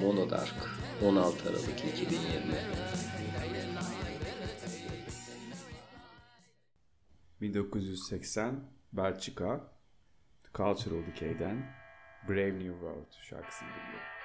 Monodark 16 Aralık 2020 1980 Belçika Cultural Decay'den Brave New World şarkısını dinliyorum.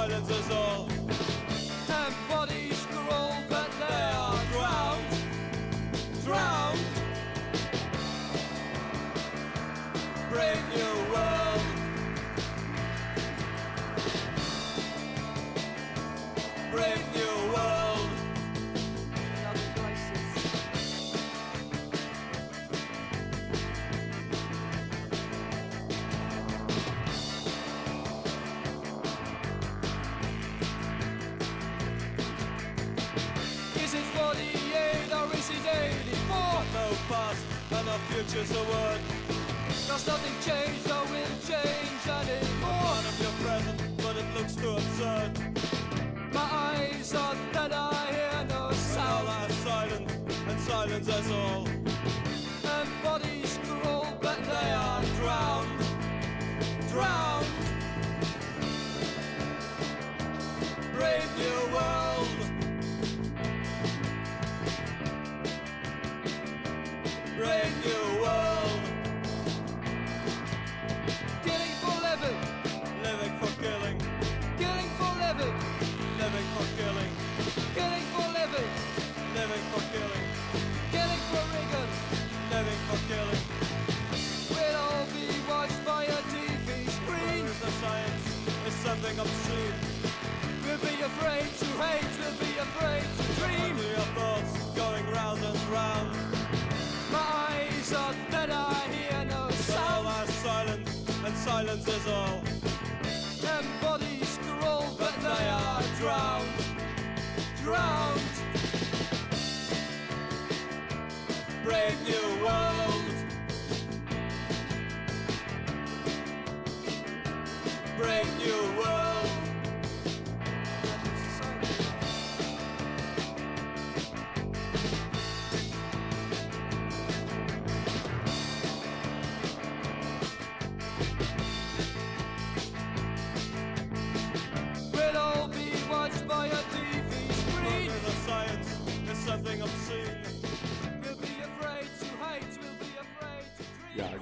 Silence is all.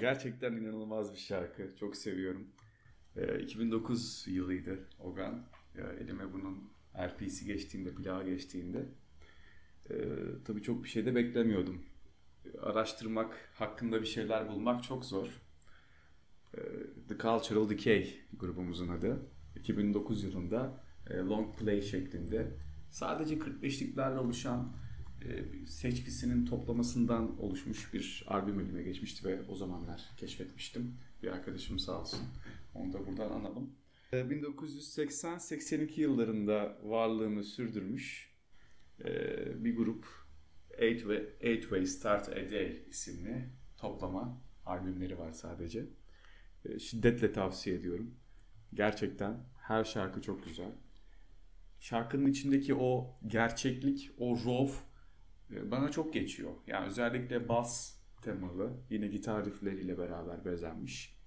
Gerçekten inanılmaz bir şarkı. Çok seviyorum. Ee, 2009 yılıydı Ogan. Ya, elime bunun RP'si geçtiğinde, plağa geçtiğinde. Ee, tabii çok bir şey de beklemiyordum. Araştırmak, hakkında bir şeyler bulmak çok zor. Ee, The Cultural Decay grubumuzun adı. 2009 yılında e, long play şeklinde sadece 45'liklerle oluşan e, seçkisinin toplamasından oluşmuş bir albüm elime geçmişti ve o zamanlar keşfetmiştim. Bir arkadaşım sağ olsun. Onu da buradan analım. E, 1980-82 yıllarında varlığını sürdürmüş e, bir grup Eight Way, Eight Way Start A Day isimli toplama albümleri var sadece. E, Şiddetle tavsiye ediyorum. Gerçekten her şarkı çok güzel. Şarkının içindeki o gerçeklik, o raw e, bana çok geçiyor. Yani özellikle bas temalı, yine gitar riffleriyle beraber bezenmiş.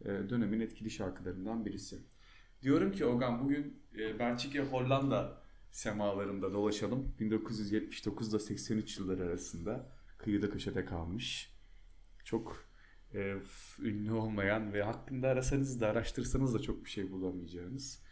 E, Dönemin etkili şarkılarından birisi. Diyorum ki Ogan bugün e, Belçika Hollanda semalarında dolaşalım. 1979 ile 83 yılları arasında kıyıda köşede kalmış. Çok e, ünlü olmayan ve hakkında arasanız da araştırsanız da çok bir şey bulamayacağınız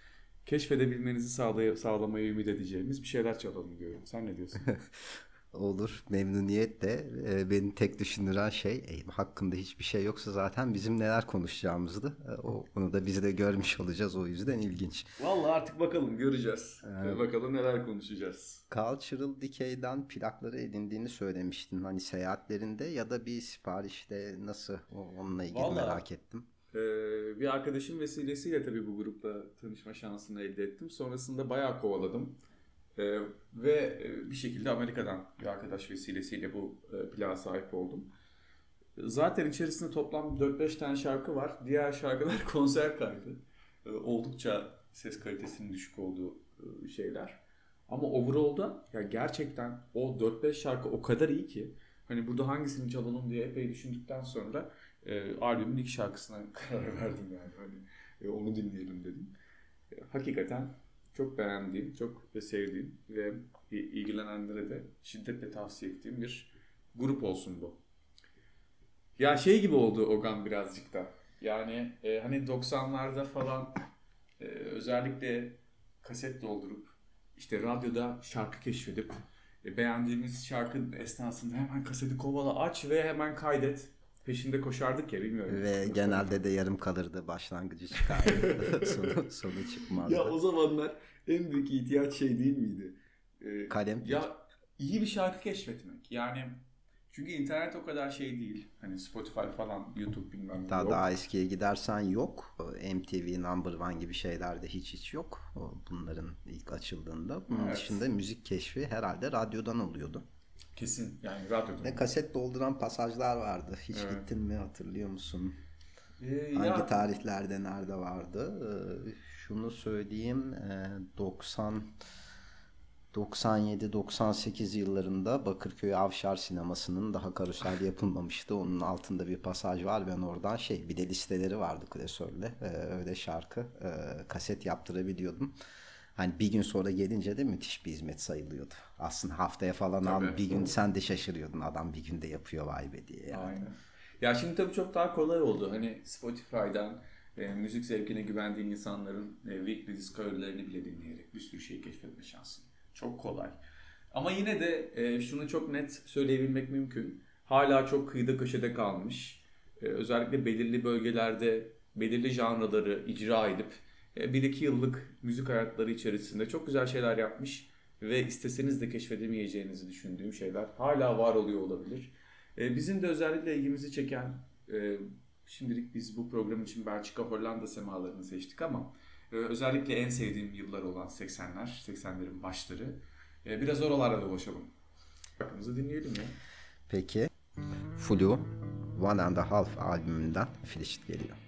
keşfedebilmenizi sağlay- sağlamaya ümit edeceğimiz bir şeyler çalalım diyorum. Sen ne diyorsun? Olur memnuniyetle e, beni tek düşündüren şey e, hakkında hiçbir şey yoksa zaten bizim neler konuşacağımızdı. E, o, onu da biz de görmüş olacağız o yüzden ilginç. Vallahi artık bakalım göreceğiz. Ee, bakalım neler konuşacağız. Cultural Decay'den plakları edindiğini söylemiştin. Hani seyahatlerinde ya da bir siparişte nasıl onunla ilgili Vallahi- merak ettim. Ee, bir arkadaşım vesilesiyle tabii bu grupla tanışma şansını elde ettim. Sonrasında bayağı kovaladım. Ee, ve e, bir şekilde Amerika'dan bir arkadaş vesilesiyle bu e, plağa sahip oldum. Zaten içerisinde toplam 4-5 tane şarkı var. Diğer şarkılar konser kaydı. Ee, oldukça ses kalitesinin düşük olduğu e, şeyler. Ama overall'da ya gerçekten o 4-5 şarkı o kadar iyi ki hani burada hangisini çalalım diye epey düşündükten sonra e, albümün ilk şarkısına karar verdim yani. Hani e, onu dinleyelim dedim. E, hakikaten çok beğendiğim, çok ve sevdiğim ve ilgilenenlere de şiddetle tavsiye ettiğim bir grup olsun bu. Ya şey gibi oldu Ogan birazcık da. Yani e, hani 90'larda falan e, özellikle kaset doldurup işte radyoda şarkı keşfedip e, beğendiğimiz şarkı esnasında hemen kaseti kovala aç ve hemen kaydet. Peşinde koşardık ya bilmiyorum. Ve genelde de yarım kalırdı başlangıcı çıkardı. sonu, sonu çıkmazdı. Ya o zamanlar en büyük ihtiyaç şey değil miydi? Ee, Kalem. Ya iyi bir şarkı keşfetmek. Yani çünkü internet o kadar şey değil. Hani Spotify falan, YouTube bilmem ne Daha, yok. daha eskiye gidersen yok. MTV Number One gibi şeylerde hiç hiç yok. Bunların ilk açıldığında. Bunun Evet. dışında müzik keşfi herhalde radyodan oluyordu. Kesin yani radyoda. Ve kaset dolduran pasajlar vardı. Hiç Evet. gittin mi hatırlıyor musun? Ee, Hangi ya- tarihlerde nerede vardı? Ee, şunu söyleyeyim. e, 90 97-98 yıllarında Bakırköy Avşar sinemasının daha karusel yapılmamıştı. Onun altında bir pasaj var. Ben oradan şey bir de listeleri vardı klasörle. Ee, öyle şarkı e, kaset yaptırabiliyordum. Hani bir gün sonra gelince de müthiş bir hizmet sayılıyordu. Aslında haftaya falan al Tabii. bir gün sen de şaşırıyordun. Adam bir günde yapıyor vay be diye. Yani. Aynen. Ya şimdi tabii çok daha kolay oldu. Hani Spotify'dan e, müzik zevkine güvendiğin insanların e, weekly discovery'lerini bile dinleyerek bir sürü şey keşfetme şansın. Çok kolay. Ama yine de e, şunu çok net söyleyebilmek mümkün. Hala çok kıyıda köşede kalmış. E, özellikle belirli bölgelerde belirli janraları icra edip e, bir iki yıllık müzik hayatları içerisinde çok güzel şeyler yapmış ve isteseniz de keşfedemeyeceğinizi düşündüğüm şeyler hala var oluyor olabilir. E, bizim de özellikle ilgimizi çeken e, şimdilik biz bu program için Belçika Hollanda semalarını seçtik ama e, özellikle en sevdiğim yıllar olan 80'ler, 80'lerin başları. E, biraz oralarda dolaşalım. Şarkımızı dinleyelim ya. Peki. Flu One and a Half albümünden Filisht geliyor.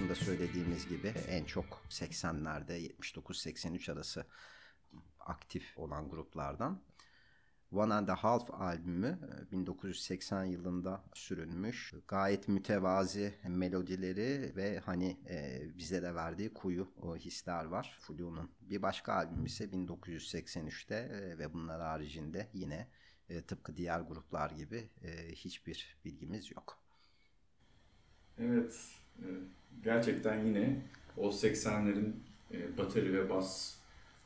Başında söylediğimiz gibi en çok 80'lerde 79-83 arası aktif olan gruplardan. One and a Half albümü 1980 yılında sürülmüş. Gayet mütevazi melodileri ve hani e, bize de verdiği kuyu o hisler var Flu'nun. Bir başka albüm ise 1983'te e, ve bunlar haricinde yine e, tıpkı diğer gruplar gibi e, hiçbir bilgimiz yok. Evet, e, gerçekten yine o 80'lerin e, bateri ve bas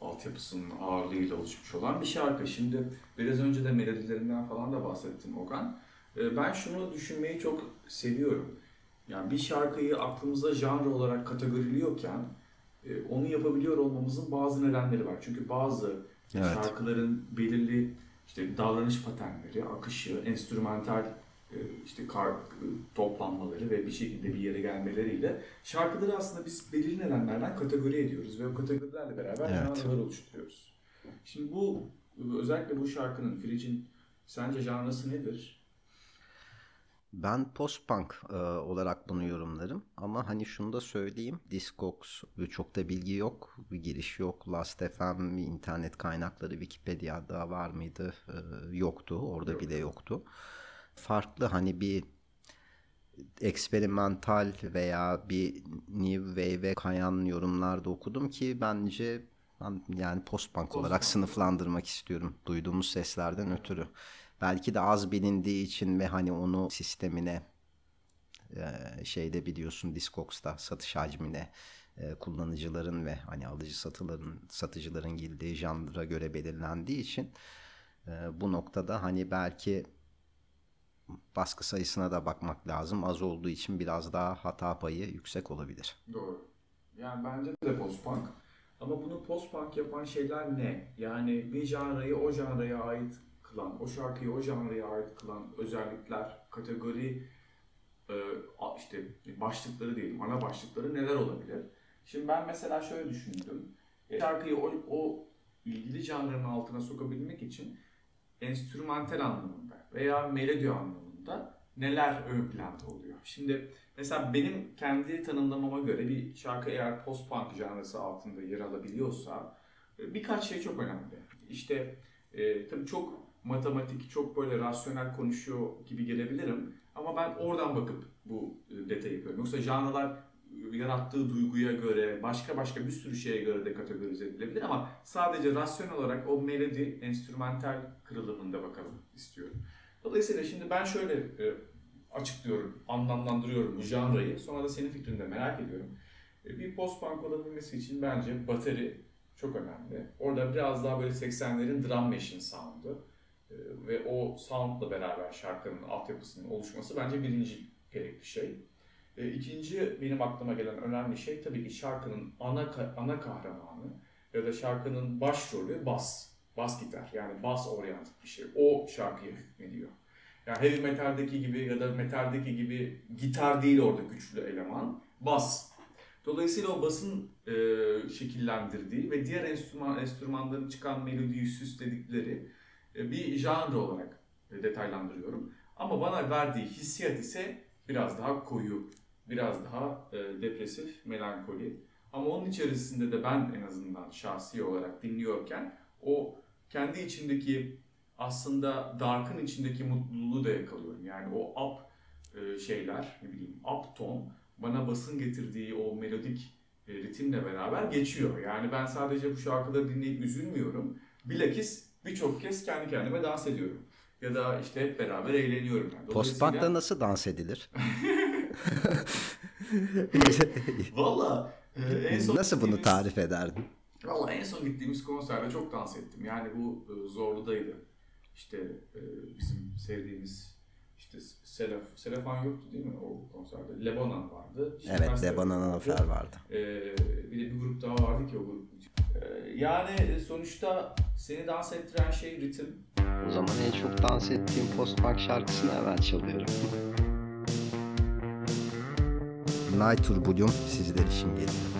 altyapısının ağırlığıyla oluşmuş olan bir şarkı. Şimdi biraz önce de melodilerinden falan da bahsettim Okan. E, Ben şunu düşünmeyi çok seviyorum. Yani bir şarkıyı aklımızda janr olarak kategoriliyorken e, onu yapabiliyor olmamızın bazı nedenleri var. Çünkü bazı Evet. şarkıların belirli işte davranış paternleri, akışı, enstrümantal işte kar, toplanmaları ve bir şekilde bir yere gelmeleriyle şarkıları aslında biz belirli nedenlerden kategori ediyoruz ve o kategorilerle beraber Evet. janrlar oluşturuyoruz. Şimdi bu özellikle bu şarkının, Fridge'in sence janrası nedir? Ben post-punk e, olarak bunu yorumlarım ama hani şunu da söyleyeyim Discogs e, çok da bilgi yok bir giriş yok Last FM internet kaynakları Wikipedia'da var mıydı E, yoktu orada bile yoktu farklı hani bir eksperimental veya bir new wave'e kayan yorumlar da okudum ki bence ben yani post-punk olarak sınıflandırmak istiyorum duyduğumuz seslerden ötürü. Belki de az bilindiği için ve hani onu sistemine e, şeyde biliyorsun Discogs'ta satış hacmine e, kullanıcıların ve hani alıcı satıların satıcıların girdiği janra göre belirlendiği için e, bu noktada hani belki baskı sayısına da bakmak lazım. Az olduğu için biraz daha hata payı yüksek olabilir. Doğru. Yani bence de post-punk. Ama bunu post-punk yapan şeyler ne? Yani bir janrayı o janraya ait kılan, o şarkıyı o janraya ait kılan özellikler, kategori, e, işte başlıkları diyelim, ana başlıkları neler olabilir? Şimdi ben mesela şöyle düşündüm. E, Şarkıyı o, o ilgili janrının altına sokabilmek için enstrümantal anlamında veya melodi anlamında neler ön planda oluyor? Şimdi mesela benim kendi tanımlamama göre bir şarkı eğer post-punk janrası altında yer alabiliyorsa e, birkaç şey çok önemli. İşte e, tabii çok matematik, çok böyle rasyonel konuşuyor gibi gelebilirim. Ama ben oradan bakıp bu e, detayı yapıyorum. Yoksa janrlar e, yarattığı duyguya göre, başka başka bir sürü şeye göre de kategorize edilebilir ama sadece rasyonel olarak o melodi, enstrümantal kırılımında bakalım istiyorum. Dolayısıyla şimdi ben şöyle e, açıklıyorum, anlamlandırıyorum bu janrayı. Sonra da senin fikrini de merak ediyorum. E, bir post-punk olabilmesi için bence bateri çok önemli. Orada biraz daha böyle 80'lerin drum machine sound'u e, ve o sound'la beraber şarkının altyapısının oluşması bence birinci gerekli şey. E, ikinci benim aklıma gelen önemli şey tabii ki şarkının ana ana kahramanı ya da şarkının başrolü bas. Bas gitar yani bas oryantik bir şey. O şarkıya hükmediyor. Yani heavy metaldeki gibi ya da metaldeki gibi gitar değil orada güçlü eleman. Bas. Dolayısıyla o basın e, şekillendirdiği ve diğer enstrüman enstrümanların çıkan melodiyi süsledikleri e, bir janr olarak e, detaylandırıyorum. Ama bana verdiği hissiyat ise biraz daha koyu, biraz daha e, depresif, melankoli. Ama onun içerisinde de ben en azından şahsi olarak dinliyorken o kendi içindeki aslında Dark'ın içindeki mutluluğu da yakalıyorum. Yani o up e, şeyler, ne bileyim up ton bana basın getirdiği o melodik e, ritimle beraber geçiyor. Yani ben sadece bu şarkıları dinleyip üzülmüyorum. Bilakis birçok kez kendi kendime dans ediyorum. Ya da işte hep beraber eğleniyorum. Yani. Post-punk'ta nasıl dans edilir? Valla e, en son nasıl bunu tarif ederdin? Valla en son gittiğimiz konserde çok dans ettim. Yani bu e, Zorlu'daydı. İşte e, bizim sevdiğimiz işte Selef, Selefan yoktu değil mi o konserde? Lebanon vardı. İşte Evet, Lebanon vardı. Anafer vardı. E, bir de bir grup daha vardı ki o grup. Yani sonuçta seni dans ettiren şey ritim. O zaman en çok dans ettiğim post-punk şarkısını hemen çalıyorum. Night Turbulum sizler için geliyor.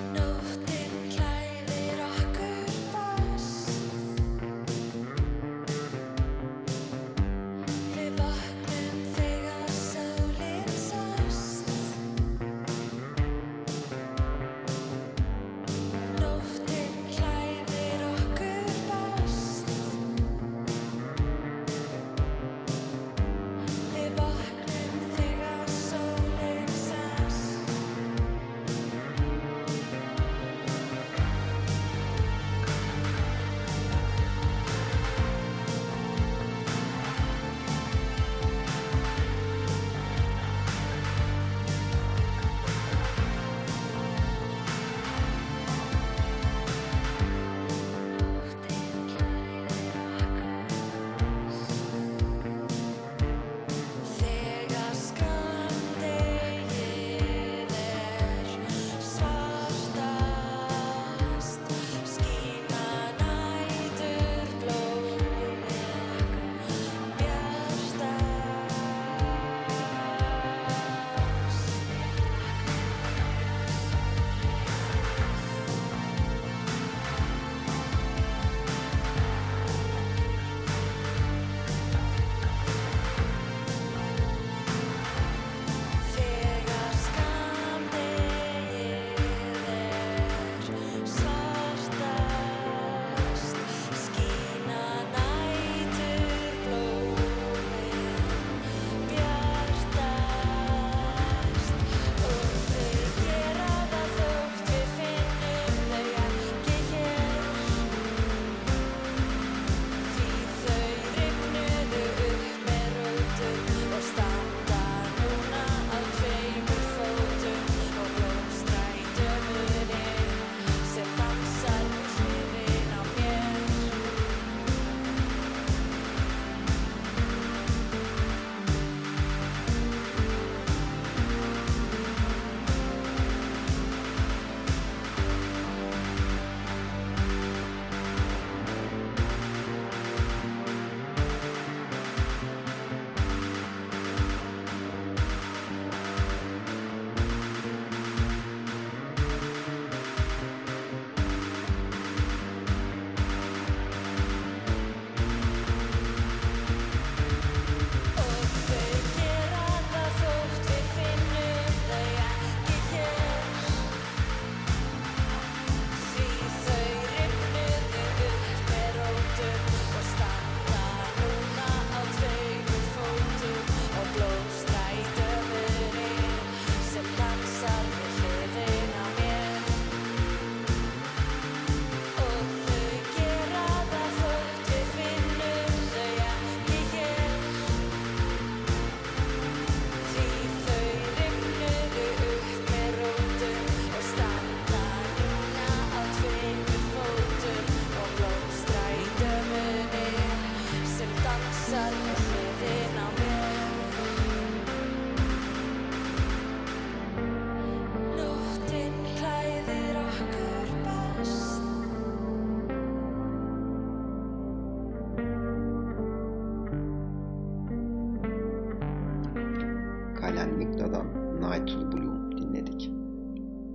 Metallica'dan Night to Blue dinledik.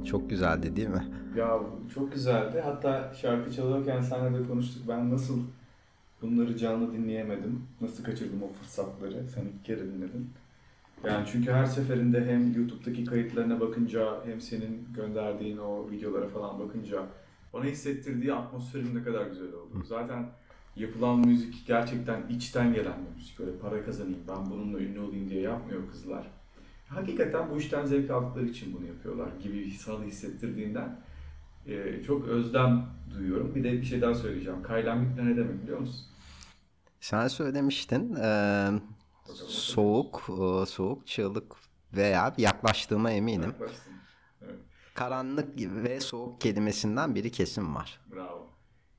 Çok güzeldi değil mi? Ya çok güzeldi. Hatta şarkı çalıyorken seninle de konuştuk. Ben nasıl bunları canlı dinleyemedim. Nasıl kaçırdım o fırsatları. Sen ilk kere dinledin. Yani çünkü her seferinde hem YouTube'daki kayıtlarına bakınca hem senin gönderdiğin o videolara falan bakınca bana hissettirdiği atmosferin ne kadar güzel olduğunu. Zaten yapılan müzik gerçekten içten gelen bir müzik. Öyle para kazanayım, ben bununla ünlü olayım diye yapmıyor kızlar. Hakikaten bu işten zevk aldıkları için bunu yapıyorlar gibi sana hissettirdiğinden e, çok özlem duyuyorum. Bir de bir şey daha söyleyeceğim. Kaylanlık ne demek biliyor musun? Sen söylemiştin. eee, soğuk, eee, soğuk, çığlık veya yaklaştığıma eminim. Evet, Karanlık ve soğuk kelimesinden biri kesin var. bravo.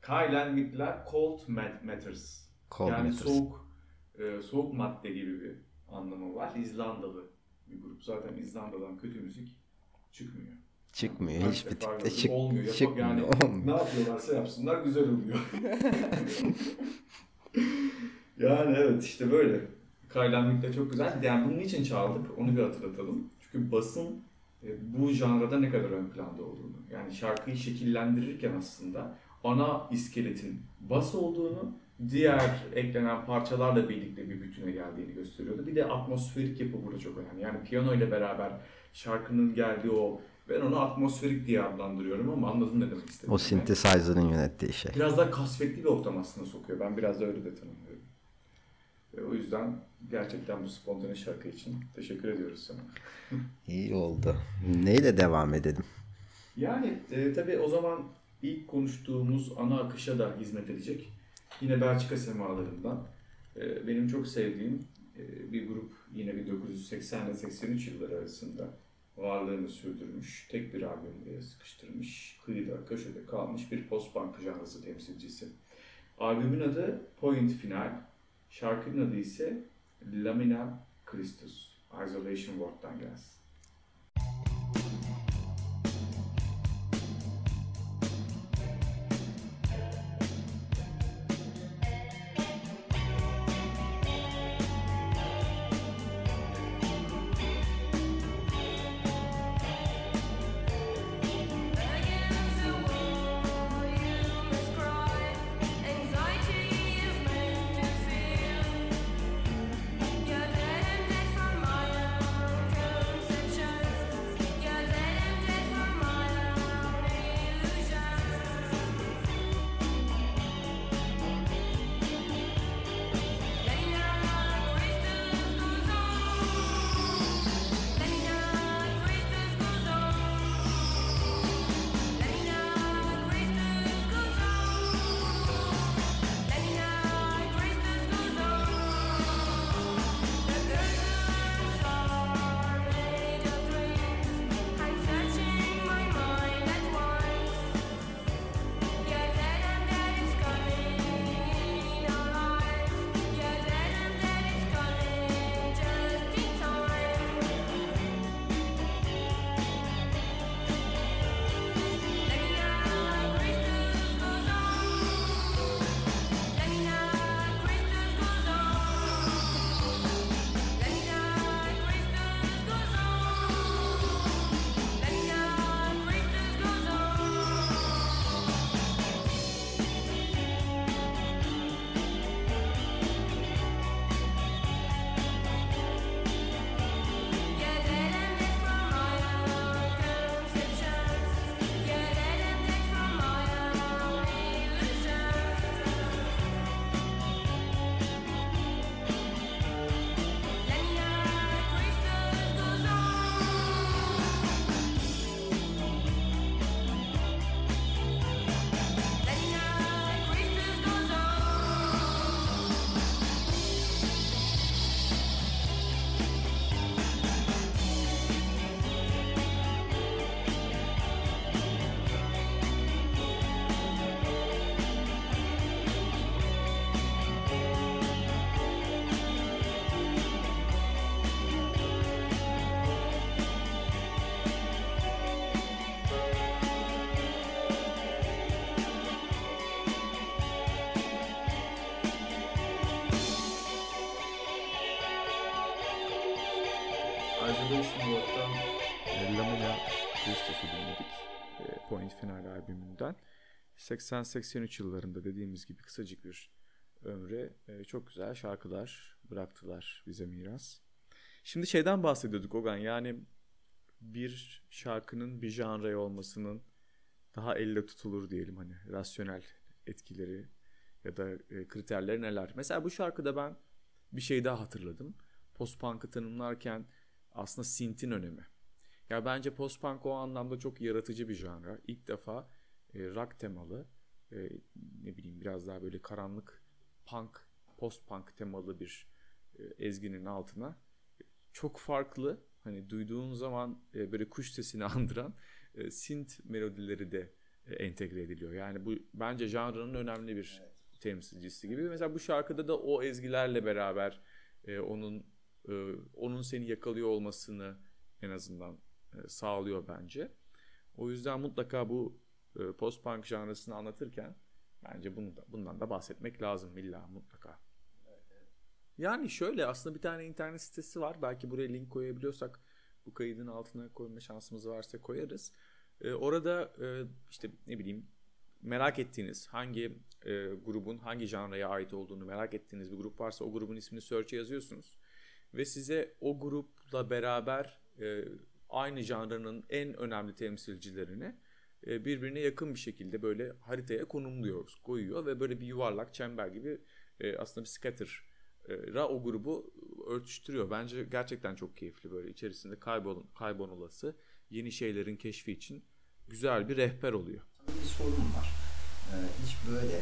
Kaylan Mikler Cold Mat- Matters. Cold yani Matters. soğuk e, soğuk madde gibi bir anlamı var. İzlandalı bir grup. Zaten İzlanda'dan kötü müzik çıkmıyor. Çıkmıyor. Kaç Hiçbir tipte çık, olmuyor. Yapam- çıkmıyor. Yani olmuyor. ne yapıyorlarsa yapsınlar güzel oluyor. yani evet işte böyle. Kaylan de çok güzel. Yani bunun için çaldık onu bir hatırlatalım. Çünkü basın e, bu janrada ne kadar ön planda olduğunu. Yani şarkıyı şekillendirirken aslında ana iskeletin bas olduğunu, diğer eklenen parçalarla birlikte bir bütüne geldiğini gösteriyordu. Bir de atmosferik yapı burada çok önemli. Yani piyano ile beraber şarkının geldiği o ben onu atmosferik diye adlandırıyorum ama anladın ne demek istediğimi. O synthesizer'ın yönettiği şey. Biraz daha kasvetli bir ortam aslında sokuyor. Ben biraz da öyle de tanımlıyorum. E, o yüzden gerçekten bu spontane şarkı için teşekkür ediyoruz sana. İyi oldu. Neyle devam edelim? Yani e, tabii o zaman ilk konuştuğumuz ana akışa da hizmet edecek. Yine Belçika semalarından. e, benim çok sevdiğim e, bir grup yine 1980 ile 83 yılları arasında varlığını sürdürmüş. Tek bir albümle sıkıştırmış. Kıyıda, köşede kalmış bir post-punk janrısı temsilcisi. Albümün adı Point Final. Şarkının adı ise Lamina Christus. Isolation Ward'dan gelsin. 80-83 yıllarında dediğimiz gibi kısacık bir ömre e, çok güzel şarkılar bıraktılar bize miras. Şimdi şeyden bahsediyorduk Ogan yani bir şarkının bir janre olmasının daha elle tutulur diyelim hani rasyonel etkileri ya da e, kriterleri neler. Mesela bu şarkıda ben bir şey daha hatırladım. Post-punk'ı tanımlarken aslında synth'in önemi. Ya bence post-punk o anlamda çok yaratıcı bir janra. İlk defa rock temalı e, ne bileyim biraz daha böyle karanlık punk, post-punk temalı bir e, ezginin altına çok farklı hani duyduğun zaman e, böyle kuş sesini andıran e, synth melodileri de e, entegre ediliyor. Yani bu bence janrının önemli bir temsilcisi gibi. Mesela bu şarkıda da o ezgilerle beraber e, onun e, onun seni yakalıyor olmasını en azından e, sağlıyor bence. O yüzden mutlaka bu e, post-punk janrasını anlatırken bence bunu da, bundan da bahsetmek lazım illa mutlaka. Yani şöyle aslında bir tane internet sitesi var. Belki buraya link koyabiliyorsak bu kaydın altına koyma şansımız varsa koyarız. Ee, orada e, işte ne bileyim merak ettiğiniz hangi e, grubun hangi janraya ait olduğunu merak ettiğiniz bir grup varsa o grubun ismini search'e yazıyorsunuz. Ve size o grupla beraber e, aynı janrının en önemli temsilcilerini birbirine yakın bir şekilde böyle haritaya konumluyor, koyuyor ve böyle bir yuvarlak çember gibi e, aslında bir scatter e, ra o grubu örtüştürüyor. Bence gerçekten çok keyifli böyle içerisinde kaybol kaybolması yeni şeylerin keşfi için güzel bir rehber oluyor. Bir sorun var. Ee, hiç böyle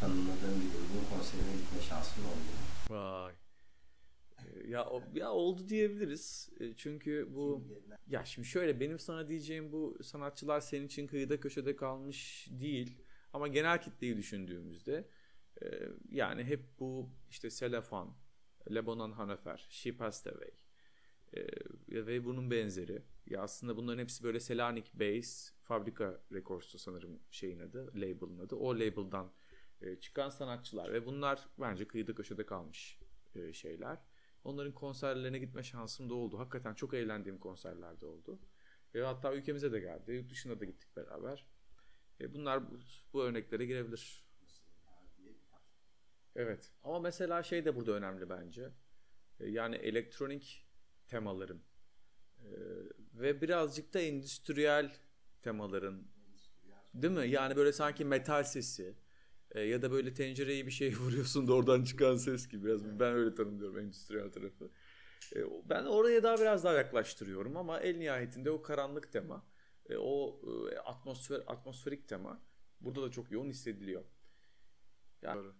tanımladığım bir grubun konserine gitme şansın oldu mu? Vay. Ya ya oldu diyebiliriz. E, Çünkü bu ya şimdi şöyle benim sana diyeceğim bu sanatçılar senin için kıyıda köşede kalmış değil. Ama genel kitleyi düşündüğümüzde e, yani hep bu işte Selefan, Lebanon Hanafer, She Passed Away e, ve bunun benzeri. Ya aslında bunların hepsi böyle Selanik Base Fabrika Records'tu sanırım şeyin adı, label'ın adı. O label'dan çıkan sanatçılar ve bunlar bence kıyıda köşede kalmış şeyler. Onların konserlerine gitme şansım da oldu. Hakikaten çok eğlendiğim konserlerde oldu. E, hatta ülkemize de geldi. Yurt dışına da gittik beraber. E, bunlar bu, bu örneklere girebilir. Evet. Ama mesela şey de burada önemli bence. E, yani elektronik temaların e, ve birazcık da endüstriyel temaların değil mi? Yani böyle sanki metal sesi e, ya da böyle tencereyi bir şey vuruyorsun da oradan çıkan ses gibi biraz ben öyle tanımlıyorum endüstriyel tarafı. E, ben oraya daha biraz daha yaklaştırıyorum ama el nihayetinde o karanlık tema, e, o e, atmosfer atmosferik tema burada da çok yoğun hissediliyor. Yani,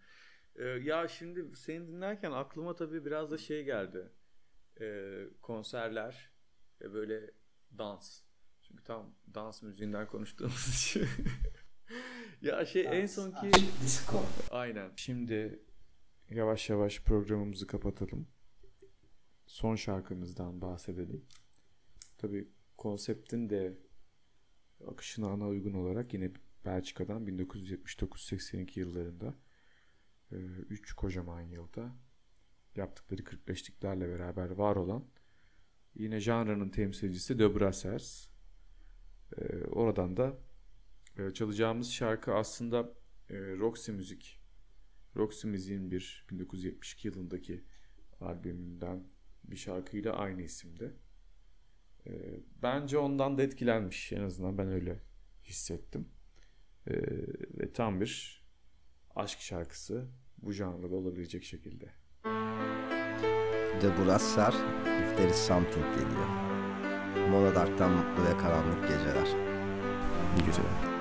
e, ya şimdi seni dinlerken aklıma tabii biraz da şey geldi. E, konserler ve böyle dans. Çünkü tam dans müziğinden konuştuğumuz için. ya şey en son ki Disco. Aynen. Şimdi yavaş yavaş programımızı kapatalım. Son şarkımızdan bahsedelim. Tabii konseptin de akışına ana uygun olarak yine Belçika'dan 1979-82 yıllarında 3 kocaman yılda yaptıkları 45'liklerle beraber var olan yine janrının temsilcisi De Brassers. Ee, oradan da e, çalacağımız şarkı aslında e, Roxy Müzik. Roxy Müziğin bir 1972 yılındaki albümünden bir şarkıyla aynı isimde. E, bence ondan da etkilenmiş. En azından ben öyle hissettim. E, ve tam bir aşk şarkısı bu janrda olabilecek şekilde. The Brassar, If There Is Something geliyor. Monodark'tan Mutlu ve Karanlık Geceler. İyi geceler.